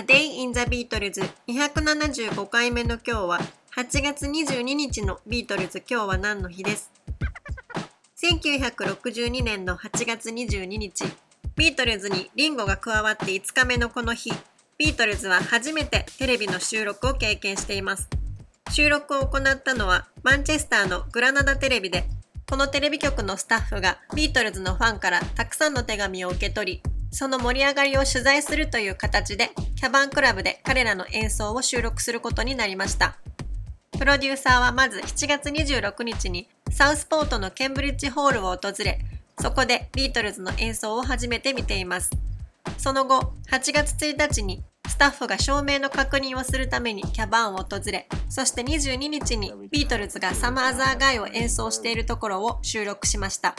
A Day in the Beatles 275回目の今日は8月22日のビートルズ。今日は何の日です？1962年の8月22日。ビートルズにリンゴが加わって5日目のこの日。ビートルズは初めてテレビの収録を経験しています。収録を行ったのはマンチェスターのグラナダテレビで。このテレビ局のスタッフがビートルズのファンからたくさんの手紙を受け取りその盛り上がりを取材するという形でキャバンクラブで彼らの演奏を収録することになりました。プロデューサーはまず7月26日にサウスポートのケンブリッジホールを訪れそこでビートルズの演奏を初めて見ています。その後8月1日にスタッフが照明の確認をするためにキャバンを訪れそして22日にビートルズがサマーザーガイを演奏しているところを収録しました。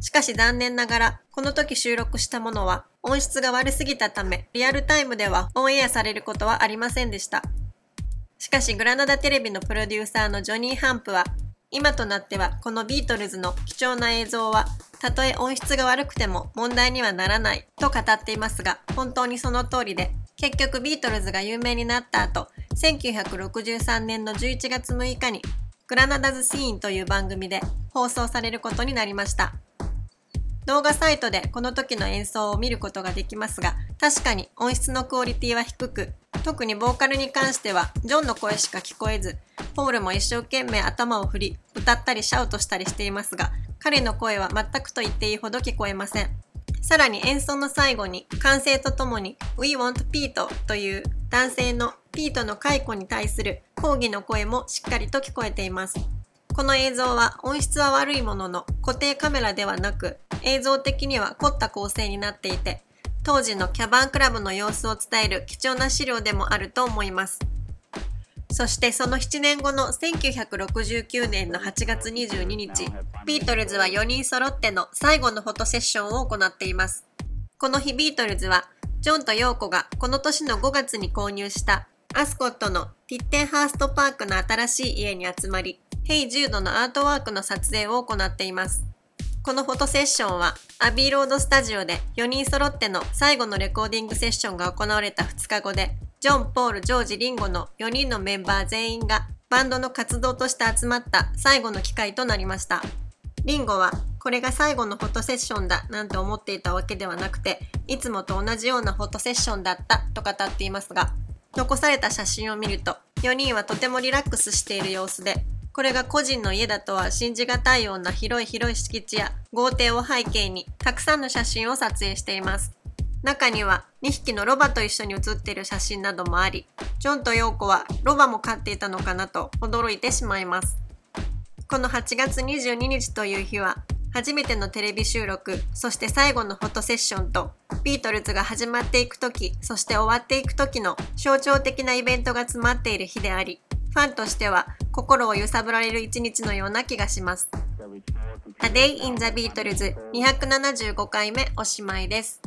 しかし残念ながらこの時収録したものは音質が悪すぎたためリアルタイムではオンエアされることはありませんでした。しかしグラナダテレビのプロデューサーのジョニー・ハンプは今となってはこのビートルズの貴重な映像はたとえ音質が悪くても問題にはならないと語っていますが本当にその通りで結局ビートルズが有名になった後1963年の11月6日にグラナダズシーンという番組で放送されることになりました。動画サイトでこの時の演奏を見ることができますが確かに音質のクオリティは低く特にボーカルに関してはジョンの声しか聞こえずポールも一生懸命頭を振り歌ったりシャウトしたりしていますが彼の声は全くと言っていいほど聞こえませんさらに演奏の最後に歓声とともに We want Pete という男性のピートの解雇に対する抗議の声もしっかりと聞こえています。この映像は音質は悪いものの固定カメラではなく映像的には凝った構成になっていて当時のキャバンクラブの様子を伝える貴重な資料でもあると思います。そしてその7年後の1969年の8月22日、ビートルズは4人揃っての最後のフォトセッションを行っています。この日ビートルズは、ジョンとヨーコがこの年の5月に購入したアスコットのティッテンハーストパークの新しい家に集まり、ヘイ・ジュードのアートワークの撮影を行っています。このフォトセッションはアビーロードスタジオで4人揃っての最後のレコーディングセッションが行われた2日後でジョン、ポール、ジョージ、リンゴの4人のメンバー全員がバンドの活動として集まった最後の機会となりました。リンゴはこれが最後のフォトセッションだなんて思っていたわけではなくていつもと同じようなフォトセッションだったと語っていますが残された写真を見ると4人はとてもリラックスしている様子でこれが個人の家だとは信じがたいような広い広い敷地や豪邸を背景にたくさんの写真を撮影しています。中には2匹のロバと一緒に写っている写真などもあり、ジョンとヨーコはロバも飼っていたのかなと驚いてしまいます。この8月22日という日は、初めてのテレビ収録、そして最後のフォトセッションと、ビートルズが始まっていく時、そして終わっていく時の象徴的なイベントが詰まっている日であり、ファンとしては心を揺さぶられる一日のような気がします。A Day in the Beatles 275回目おしまいです。